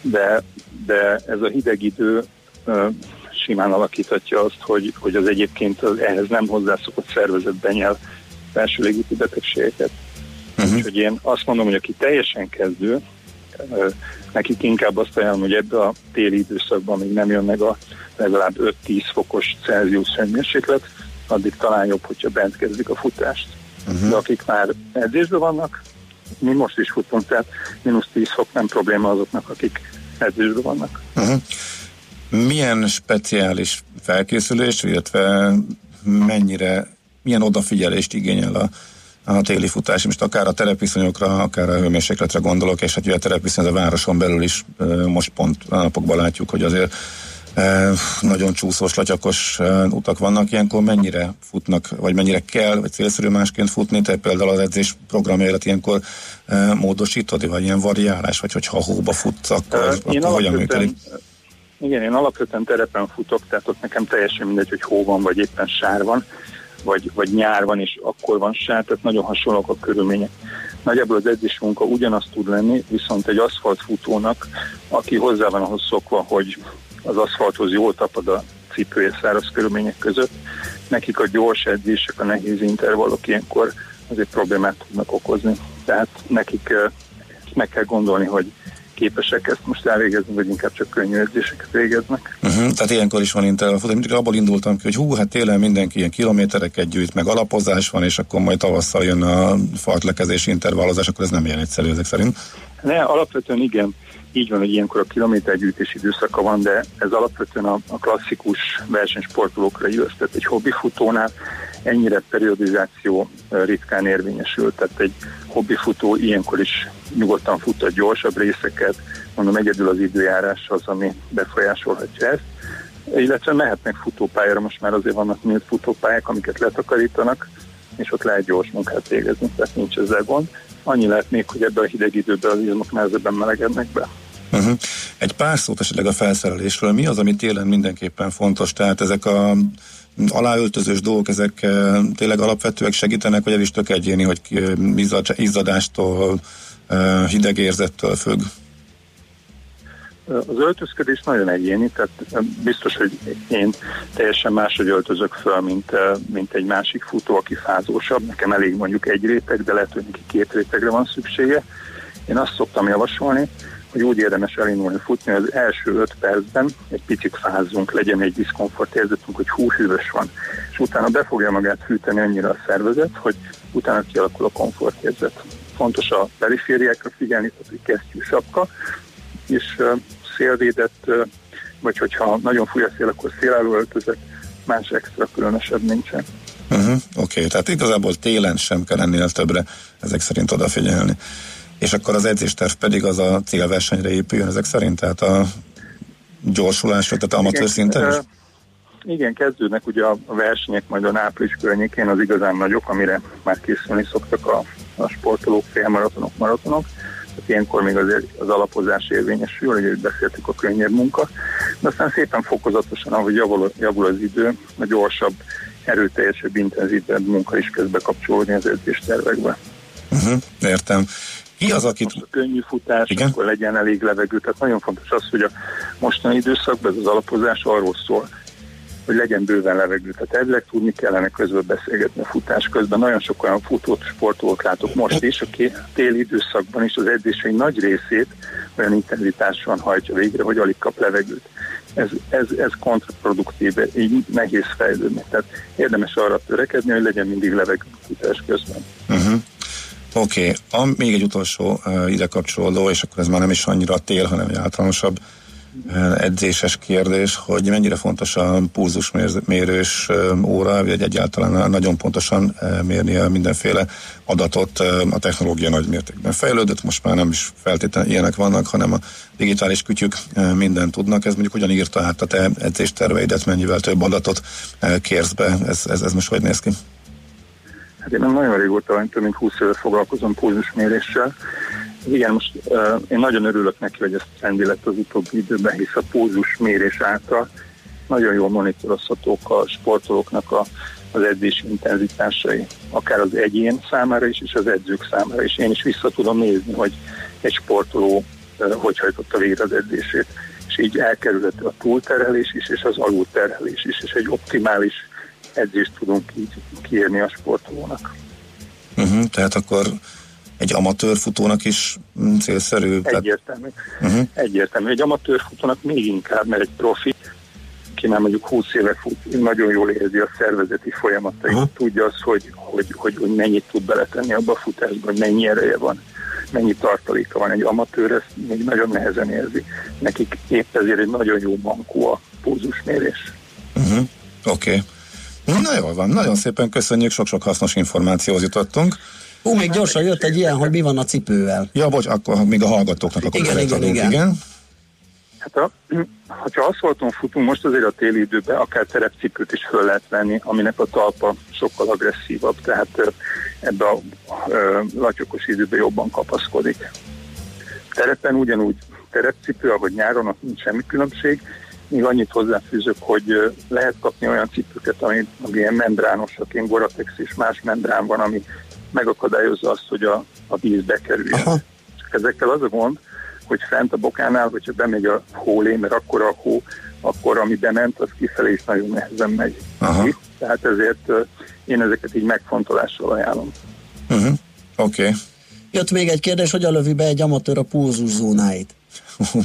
de, de ez a hideg idő simán alakíthatja azt, hogy, hogy az egyébként az ehhez nem hozzászokott szervezet benyel belső légúti betegségeket. Uh-huh. Úgyhogy én azt mondom, hogy aki teljesen kezdő, nekik inkább azt ajánlom, hogy ebbe a téli időszakban még nem jön meg a legalább 5-10 fokos Celsius hőmérséklet, addig talán jobb, hogyha bent kezdik a futást. Uh-huh. De akik már edzésben vannak, mi most is futunk, tehát mínusz 10 fok nem probléma azoknak, akik edzésben vannak. Uh-huh. Milyen speciális felkészülés, illetve mennyire, milyen odafigyelést igényel a, a téli futás, most akár a terepviszonyokra, akár a hőmérsékletre gondolok, és hát ugye a terepviszony a városon belül is most pont a napokban látjuk, hogy azért nagyon csúszós, latyakos utak vannak, ilyenkor mennyire futnak, vagy mennyire kell, vagy célszerű másként futni, te például az edzés programjairat ilyenkor módosítod, vagy ilyen variálás, vagy hogyha hóba futsz, akkor, Én akkor hogyan működik? Igen, én alapvetően terepen futok, tehát ott nekem teljesen mindegy, hogy hó van, vagy éppen sár van, vagy, vagy nyár van, és akkor van sár, tehát nagyon hasonlók a körülmények. Nagyjából az edzés munka ugyanazt tud lenni, viszont egy aszfaltfutónak, aki hozzá van ahhoz szokva, hogy az aszfalthoz jól tapad a cipője száraz körülmények között, nekik a gyors edzések, a nehéz intervallok ilyenkor azért problémát tudnak okozni. Tehát nekik meg kell gondolni, hogy képesek ezt most elvégezni, vagy inkább csak könnyű edzéseket végeznek. Uh-huh, tehát ilyenkor is van intervallfutás. Mindig abból indultam ki, hogy hú, hát télen mindenki ilyen kilométereket gyűjt, meg alapozás van, és akkor majd tavasszal jön a fartlekezés intervallozás, akkor ez nem ilyen egyszerű ezek szerint. Ne, alapvetően igen, így van, hogy ilyenkor a kilométergyűjtés időszaka van, de ez alapvetően a, a klasszikus versenysportolókra illesz, tehát egy hobbifutónál ennyire periodizáció ritkán érvényesül, tehát egy hobbifutó ilyenkor is nyugodtan fut a gyorsabb részeket, mondom egyedül az időjárás az, ami befolyásolhatja ezt, illetve mehetnek futópályára, most már azért vannak nyílt futópályák, amiket letakarítanak, és ott lehet gyors munkát végezni, tehát nincs ezzel gond. Annyi lehet még, hogy ebben a hideg időben az izmok nehezebben melegednek be. Uh-huh. Egy pár szót esetleg a felszerelésről. Mi az, ami télen mindenképpen fontos? Tehát ezek a aláöltözős dolgok, ezek tényleg alapvetőek segítenek, vagy ez is tök egyéni, hogy izzadástól, hidegérzettől függ? Az öltözködés nagyon egyéni, tehát biztos, hogy én teljesen máshogy öltözök föl, mint, mint egy másik futó, aki fázósabb. Nekem elég mondjuk egy réteg, de lehet, hogy neki két rétegre van szüksége. Én azt szoktam javasolni, hogy úgy érdemes elindulni futni, hogy az első öt percben egy picit fázzunk, legyen egy diszkomfort érzetünk, hogy hú, hűvös van. És utána be fogja magát fűteni annyira a szervezet, hogy utána kialakul a komfortérzet. Fontos a perifériákra figyelni, tehát hogy kesztyű sapka, és szélvédett, vagy hogyha nagyon fúj a szél, akkor szélálló öltözet, más extra különösebb nincsen. Uh-huh, Oké, okay. tehát igazából télen sem kell ennél többre ezek szerint odafigyelni és akkor az edzésterv pedig az a célversenyre épüljön ezek szerint, tehát a gyorsulásra, tehát amatőr szinten is? Igen, kezdődnek ugye a versenyek majd a április környékén az igazán nagyok, amire már készülni szoktak a, a sportolók, félmaratonok, maratonok. Tehát ilyenkor még azért az alapozás érvényesül, hogy beszéltük a könnyebb munka, de aztán szépen fokozatosan, ahogy javul, javul az idő, a gyorsabb, erőteljesebb, intenzívebb munka is kezd bekapcsolódni az edzéstervekbe. Uh-huh, értem. Ki az, akit... Most a könnyű futás, Igen? akkor legyen elég levegő. Tehát nagyon fontos az, hogy a mostani időszakban ez az alapozás arról szól, hogy legyen bőven levegő. Tehát elvileg tudni kellene közben beszélgetni a futás közben. Nagyon sok olyan futót, sportolót látok most is, aki téli időszakban is az edzései nagy részét olyan intenzitáson hajtja végre, hogy alig kap levegőt. Ez, ez, ez kontraproduktív, így nehéz fejlődni. Tehát érdemes arra törekedni, hogy legyen mindig levegő futás közben. Uh-huh. Oké, okay. még egy utolsó uh, ide kapcsolódó, és akkor ez már nem is annyira tél, hanem egy általánosabb edzéses kérdés, hogy mennyire fontos a pulzusmérős óra, vagy egyáltalán nagyon pontosan mérni a mindenféle adatot. A technológia nagy mértékben fejlődött, most már nem is feltétlenül ilyenek vannak, hanem a digitális kütyük mindent tudnak. Ez mondjuk hogyan írta hát a te edzésterveidet, mennyivel több adatot kérsz be, ez, ez, ez most hogy néz ki? Hát én nagyon régóta, több mint 20 éve foglalkozom pulzusméréssel. Igen, most uh, én nagyon örülök neki, hogy ez trendi lett az utóbbi időben, hisz a pulzusmérés által nagyon jól monitorozhatók a sportolóknak a, az edzési intenzitásai, akár az egyén számára is, és az edzők számára is. Én is vissza tudom nézni, hogy egy sportoló uh, hogy hajtotta végre az edzését, és így elkerülhető a túlterhelés is, és az alulterhelés is, és egy optimális edzést tudunk így kiérni a sportolónak. Uh-huh, tehát akkor egy amatőr futónak is mm, célszerű? Egyértelmű. Uh-huh. Egyértelmű. Egy amatőr futónak még inkább, mert egy profi, ki már mondjuk 20 éve fut, nagyon jól érzi a szervezeti folyamatait, uh-huh. tudja azt, hogy, hogy, hogy, hogy mennyit tud beletenni abba a futásba, hogy mennyi ereje van, mennyi tartaléka van. Egy amatőr ezt még nagyon nehezen érzi. Nekik épp ezért egy nagyon jó bankó a pulzusmérés. Uh-huh. Oké. Okay. Na jól van, nagyon szépen köszönjük, sok-sok hasznos információhoz jutottunk. Hú, még gyorsan jött egy ilyen, hogy mi van a cipővel. Ja, bocs, akkor még a hallgatóknak akkor igen, igen, igen. igen. Hát a, ha aszfalton futunk, most azért a téli időben akár terepcipőt is föl lehet venni, aminek a talpa sokkal agresszívabb, tehát ebbe a, a latyokos időben jobban kapaszkodik. Terepen ugyanúgy terepcipő, ahogy nyáron, ott nincs semmi különbség, még annyit hozzáfűzök, hogy lehet kapni olyan cipőket, ami, ami ilyen membránosak, ilyen Goratex és más membrán van, ami megakadályozza azt, hogy a, a víz bekerüljön. Aha. Csak ezekkel az a gond, hogy fent a bokánál, hogyha bemegy a hólé, mert akkor a hó, akkor ami bement, az kifelé is nagyon nehezen megy. Aha. Tehát ezért én ezeket így megfontolással ajánlom. Uh-huh. Oké. Okay. Jött még egy kérdés, hogy lövi be egy amatőr a pulzuszónáit?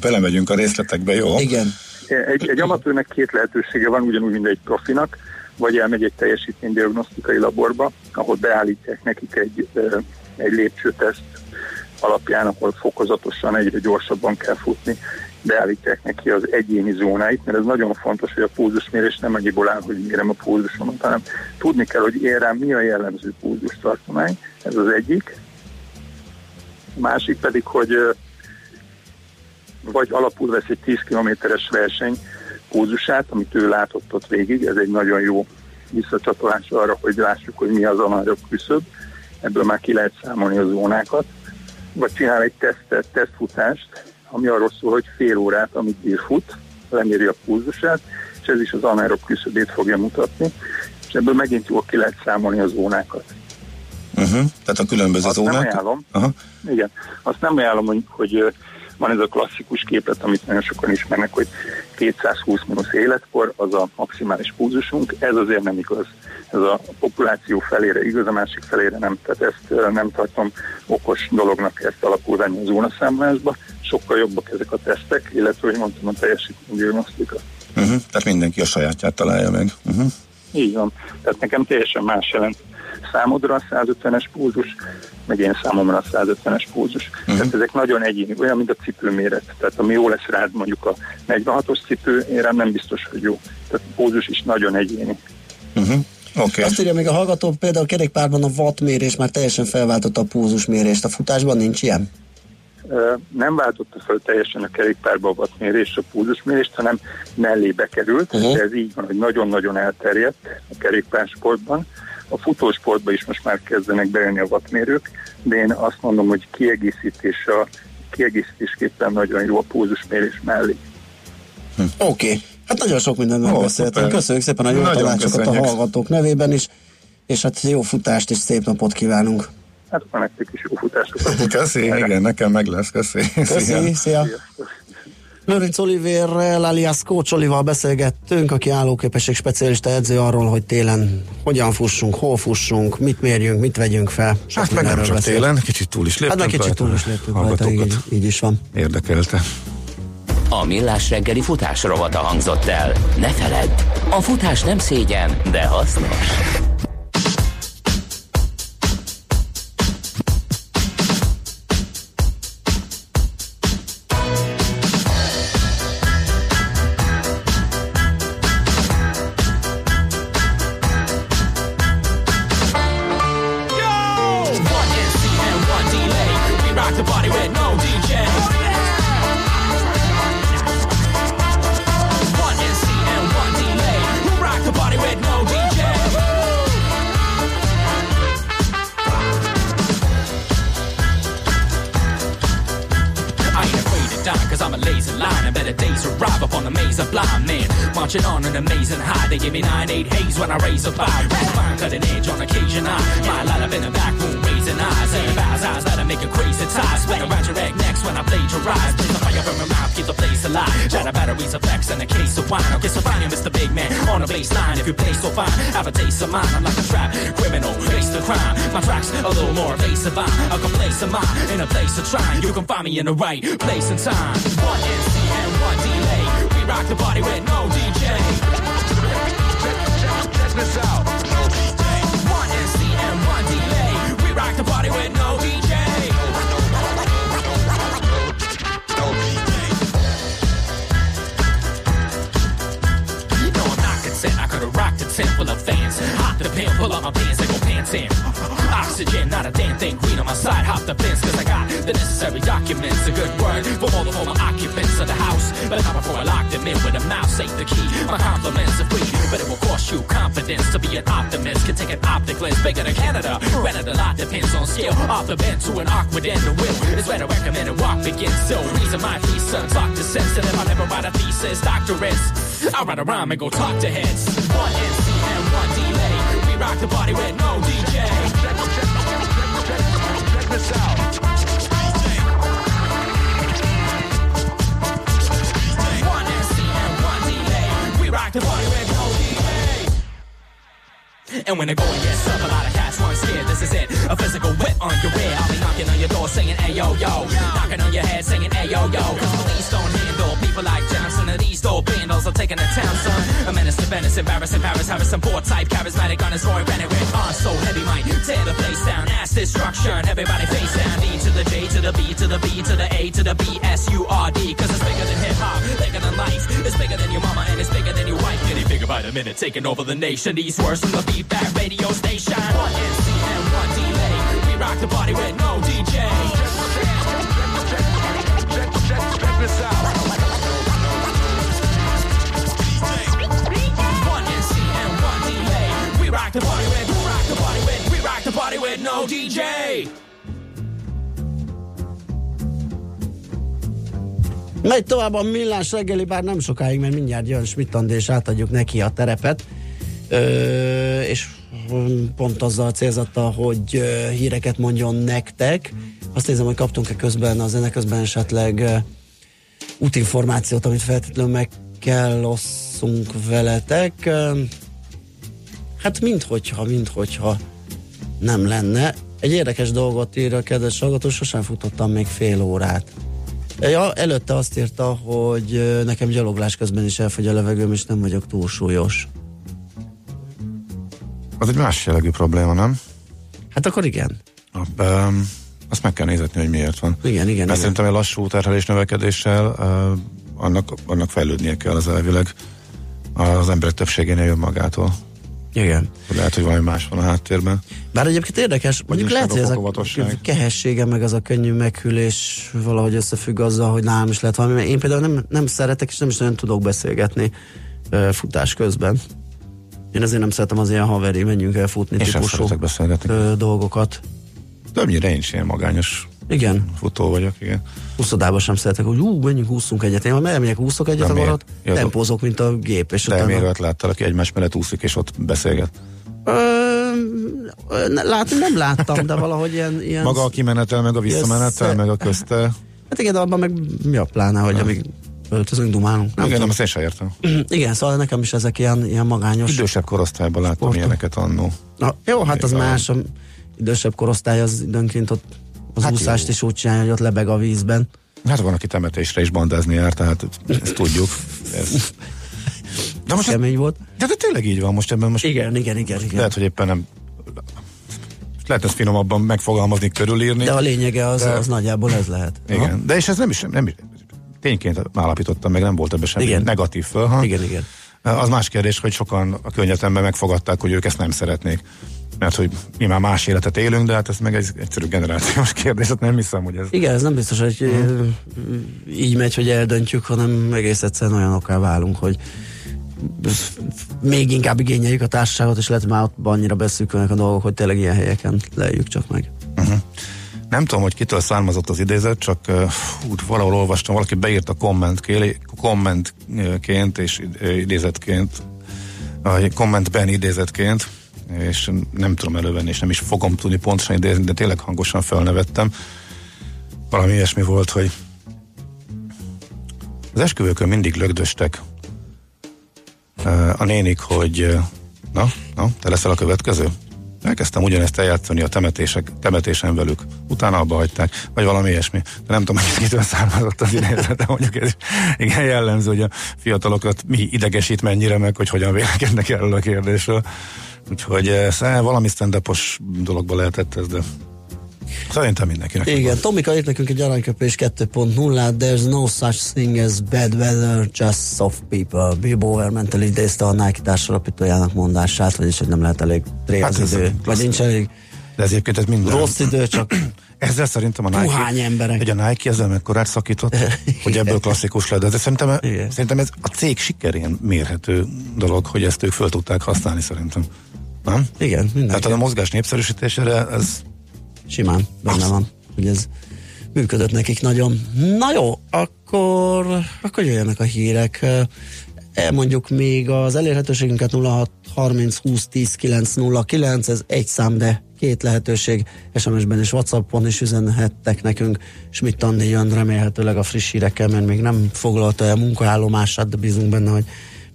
Belemegyünk a részletekbe, jó? Igen. Egy, egy amatőrnek két lehetősége van, ugyanúgy, mint egy profinak, vagy elmegy egy teljesítménydiagnosztikai laborba, ahol beállítják nekik egy, egy lépcsőteszt alapján, ahol fokozatosan egyre gyorsabban kell futni, beállítják neki az egyéni zónáit, mert ez nagyon fontos, hogy a pulzusmérés nem annyiból áll, hogy mérem a pulzusomat, hanem tudni kell, hogy én rám mi a jellemző pulzus tartomány, ez az egyik. A másik pedig, hogy vagy alapul vesz egy 10 kilométeres verseny pulzusát, amit ő látott ott végig, ez egy nagyon jó visszacsatolás arra, hogy lássuk, hogy mi az a nagyobb küszöb, ebből már ki lehet számolni a zónákat, vagy csinál egy tesztet, tesztfutást, ami arról szól, hogy fél órát, amit ír fut, leméri a pulzusát, és ez is az anaerob küszöbét fogja mutatni, és ebből megint jól ki lehet számolni a zónákat. Uh-huh. Tehát a különböző Azt zónák? nem ajánlom. Uh-huh. Igen. Azt nem ajánlom, hogy, hogy van ez a klasszikus képlet, amit nagyon sokan ismernek, hogy 220 mínusz életkor, az a maximális pulzusunk, ez azért nem igaz. Ez a populáció felére igaz, a másik felére nem. Tehát ezt nem tartom okos dolognak ezt alapul venni a zónaszámlásba. Sokkal jobbak ezek a tesztek, illetve, hogy mondtam, a teljesítménydiagnosztika. Uh-huh. Tehát mindenki a sajátját találja meg. Uh-huh. Így van. Tehát nekem teljesen más jelent számodra a 150-es pulzus, meg én számomra a 150-es pulzus. Uh-huh. Tehát ezek nagyon egyéni, olyan, mint a cipőméret. Tehát ami jó lesz rád mondjuk a 46-os cipő, én rám nem biztos, hogy jó. Tehát a pulzus is nagyon egyéni. Uh-huh. Okay. Azt írja még a hallgató, például a kerékpárban a wattmérés már teljesen felváltotta a pulzusmérést, a futásban nincs ilyen? nem váltotta fel teljesen a kerékpárba a wattmérés, a pulzusmérést, hanem mellé bekerült, uh-huh. de ez így van, hogy nagyon-nagyon elterjedt a kerékpársportban. A futósportban is most már kezdenek bejönni a wattmérők, de én azt mondom, hogy kiegészítés a, kiegészítésképpen nagyon jó a pulzusmérés mellé. Hm. Oké, okay. hát nagyon sok mindenről oh, beszéltünk. Köszönjük szépen a jó tanácsokat a hallgatók nevében is, és hát jó futást és szép napot kívánunk. Hát akkor nektek is jó futásokat. Köszi, igen, nekem meg lesz, köszi. Köszi, szia. szia. Lőrinc Oliverrel alias Coach Olival beszélgettünk, aki állóképesség specialista edző arról, hogy télen hogyan fussunk, hol fussunk, mit mérjünk, mit vegyünk fel. Hát meg nem csak beszél. télen, kicsit túl is léptünk Hát meg kicsit túl is léptünk rajta, így, így is van. Érdekelte. A Millás reggeli futás rovata hangzott el. Ne feledd, a futás nem szégyen, de hasznos. Crime. My tracks a little more evasive. I'm a place of mine in a place of trying. You can find me in the right place and time. One NC and one delay. We rock the party with no DJ. Check this out. One NC and one delay. We rock the party with no DJ. Full of fans. Hop the pen, pull up my pants, they go pants in. Oxygen, not a damn thing. Green on my side, hop the fence, cause I got the necessary documents. A good word for all the former occupants of the house. But not before I lock them in with a mouse, ain't the key. My compliments are free, but it will cost you confidence to be an optimist. Can take an optic lens bigger than Canada. Rented a lot depends on skill. Off the bend to an awkward end, the will is where recommend and walk begins. So, reason my thesis, talk to sensitive. I never write a thesis, doctorates. I'll write a rhyme and go talk to heads. One NC rock the party with no DJ. Check this out. One NC and one delay. We rock the party with no DJ. And when the going gets up, a lot of cats weren't scared. This is it, a physical whip on your rear. I'll be knocking on your door saying, hey yo. Knocking on your head singing, hey yo yo. Cause police don't handle people like Johnson and these dope vandals are taking the town, son. A menace to Venice, embarrassing Paris, Harrison, poor type, charismatic on his Roy Bennett on so heavy might tear the place down. Ass destruction, everybody face down. D to the J to the B to the B to the A to the B S U R D. Cause it's bigger than hip hop, bigger than life. It's bigger than your mama and it's bigger than your wife. Getting bigger by the minute, taking over the nation. These words from the feedback radio station. One NC and one delay. We rock the party with no DJ. Check this out. Rock the party with, we rock the party with, we rock the party with no DJ. Megy tovább a millás reggeli, bár nem sokáig, mert mindjárt jön Smittand, és átadjuk neki a terepet. Ö, és pont azzal célzattal, hogy híreket mondjon nektek. Azt nézem, hogy kaptunk-e közben a zene közben esetleg ö, útinformációt, amit feltétlenül meg kell osszunk veletek. Ö, hát minthogyha, minthogyha nem lenne. Egy érdekes dolgot ír a kedves hallgató, sosem futottam még fél órát. Ja, előtte azt írta, hogy nekem gyaloglás közben is elfogy a levegőm, és nem vagyok túl súlyos. Az egy más jellegű probléma, nem? Hát akkor igen. Um, azt meg kell nézetni, hogy miért van. Igen, igen. Mert szerintem egy lassú terhelés növekedéssel uh, annak, annak fejlődnie kell az elvileg. Az emberek többségénél jön magától. Igen. Lehet, hogy valami más van a háttérben. Bár egyébként érdekes, mondjuk lehet, hogy ez a kehessége, meg az a könnyű meghűlés valahogy összefügg azzal, hogy nálam is lehet valami. Mert Én például nem, nem szeretek, és nem is nagyon tudok beszélgetni futás közben. Én ezért nem szeretem az ilyen haveri, menjünk el futni sem típusú beszélgetni. dolgokat. Többnyire én is ilyen magányos Igen, futó vagyok, igen. úszodában sem szeretek, hogy ú, menjünk, úszunk egyet. Én ha elmegyek, úszok egyet, De akkor ott tempózok, mint a gép. És De utána... miért olyat láttál, aki egymás mellett úszik, és ott beszélget? Látni nem láttam, de valahogy ilyen... ilyen Maga a kimenetel, meg a visszamenetel, meg a közte. Hát igen, de abban meg mi a pláne, hogy amíg öltözünk, dumálunk. Nem igen, nem, azt én sem értem. igen, szóval nekem is ezek ilyen, ilyen magányos. Idősebb korosztályban láttam Sportok. ilyeneket annó. Na, jó, hát az más, a idősebb korosztály az időnként ott az Hát úszást jó. is úgy csinálja, hogy ott lebeg a vízben. Hát van, aki temetésre is bandázni jár, tehát ezt tudjuk. Ez. De most ez, Kemény volt. de, de tényleg így van most ebben most Igen, igen, igen, igen. lehet, hogy éppen nem lehet ezt finomabban megfogalmazni, körülírni. De a lényege az, De- az nagyjából ez lehet. Igen, de és ez nem is, nem is tényként állapítottam meg, nem volt ebben semmi Igen. negatív fölhang. Igen, igen. Az más kérdés, hogy sokan a környezetemben megfogadták, hogy ők ezt nem szeretnék. Mert hogy mi már más életet élünk, de hát ez meg egy egyszerű generációs kérdés, hát nem hiszem, hogy ez... Igen, ez nem biztos, hogy ö, így megy, hogy eldöntjük, hanem egész egyszerűen olyanokká válunk, hogy még inkább igényeljük a társaságot, és lehet, hogy már ott annyira beszűkülnek a dolgok, hogy tényleg ilyen helyeken leüljük csak meg. Nem tudom, hogy kitől származott az idézet, csak uh, hú, valahol olvastam, valaki beírta komment kommentként és idézetként, a kommentben idézetként, és nem tudom elővenni, és nem is fogom tudni pontosan idézni, de tényleg hangosan felnevettem. Valami ilyesmi volt, hogy az esküvőkön mindig lögdöstek a nénik, hogy na, na, te leszel a következő? Elkezdtem ugyanezt eljátszani a temetések, temetésen velük. Utána abba hagyták, vagy valami ilyesmi. De nem tudom, hogy kitől származott az idézet, de mondjuk ez igen jellemző, hogy a fiatalokat mi idegesít mennyire meg, hogy hogyan vélekednek erről a kérdésről. Úgyhogy ez eh, valami stand dologba lehetett ez, de szerintem mindenkinek. Igen, Tomika írt nekünk egy aranyköpés 2.0, there's no such thing as bad weather, just soft people. Bill Bowerman idézte a Nike társalapítójának mondását, vagyis hogy nem lehet elég tré Hát az idő, vagy nincs elég De ez egyébként ez minden. rossz idő, csak Ezzel szerintem a Nike, emberek. hogy a Nike ezzel mekkorát szakított, hogy ebből klasszikus lett. De szerintem, Igen. szerintem ez a cég sikerén mérhető dolog, hogy ezt ők föl tudták használni szerintem. Nem? igen, mindenki. Hát a mozgás népszerűsítésére ez Simán, benne van, hogy ez működött nekik nagyon. Na jó, akkor, akkor jöjjenek a hírek. Elmondjuk még az elérhetőségünket 06 30 20 10 909, ez egy szám, de két lehetőség. SMS-ben és Whatsappon is üzenhettek nekünk. Schmidt Andi jön remélhetőleg a friss hírekkel, mert még nem foglalta el munkaállomását, de bízunk benne, hogy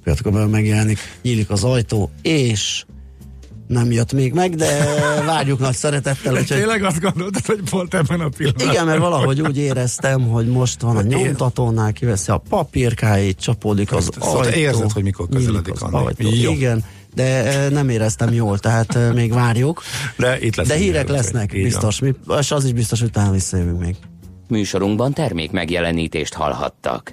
pillanatokban megjelenik. Nyílik az ajtó, és nem jött még meg, de várjuk nagy szeretettel, úgyhogy Tényleg azt gondoltad, hogy pont ebben a pillanatban. igen, mert valahogy úgy éreztem, hogy most van a nyomtatónál, kiveszi a papírkáit, csapódik az Szóval ajtó. érzed, hogy mikor közeledik. Jó. Igen, de eh, nem éreztem jól, tehát eh, még várjuk. De itt lesz De hírek lesznek, így biztos. Mi, és az is biztos, hogy talán visszajövünk még. Műsorunkban termék megjelenítést hallhattak.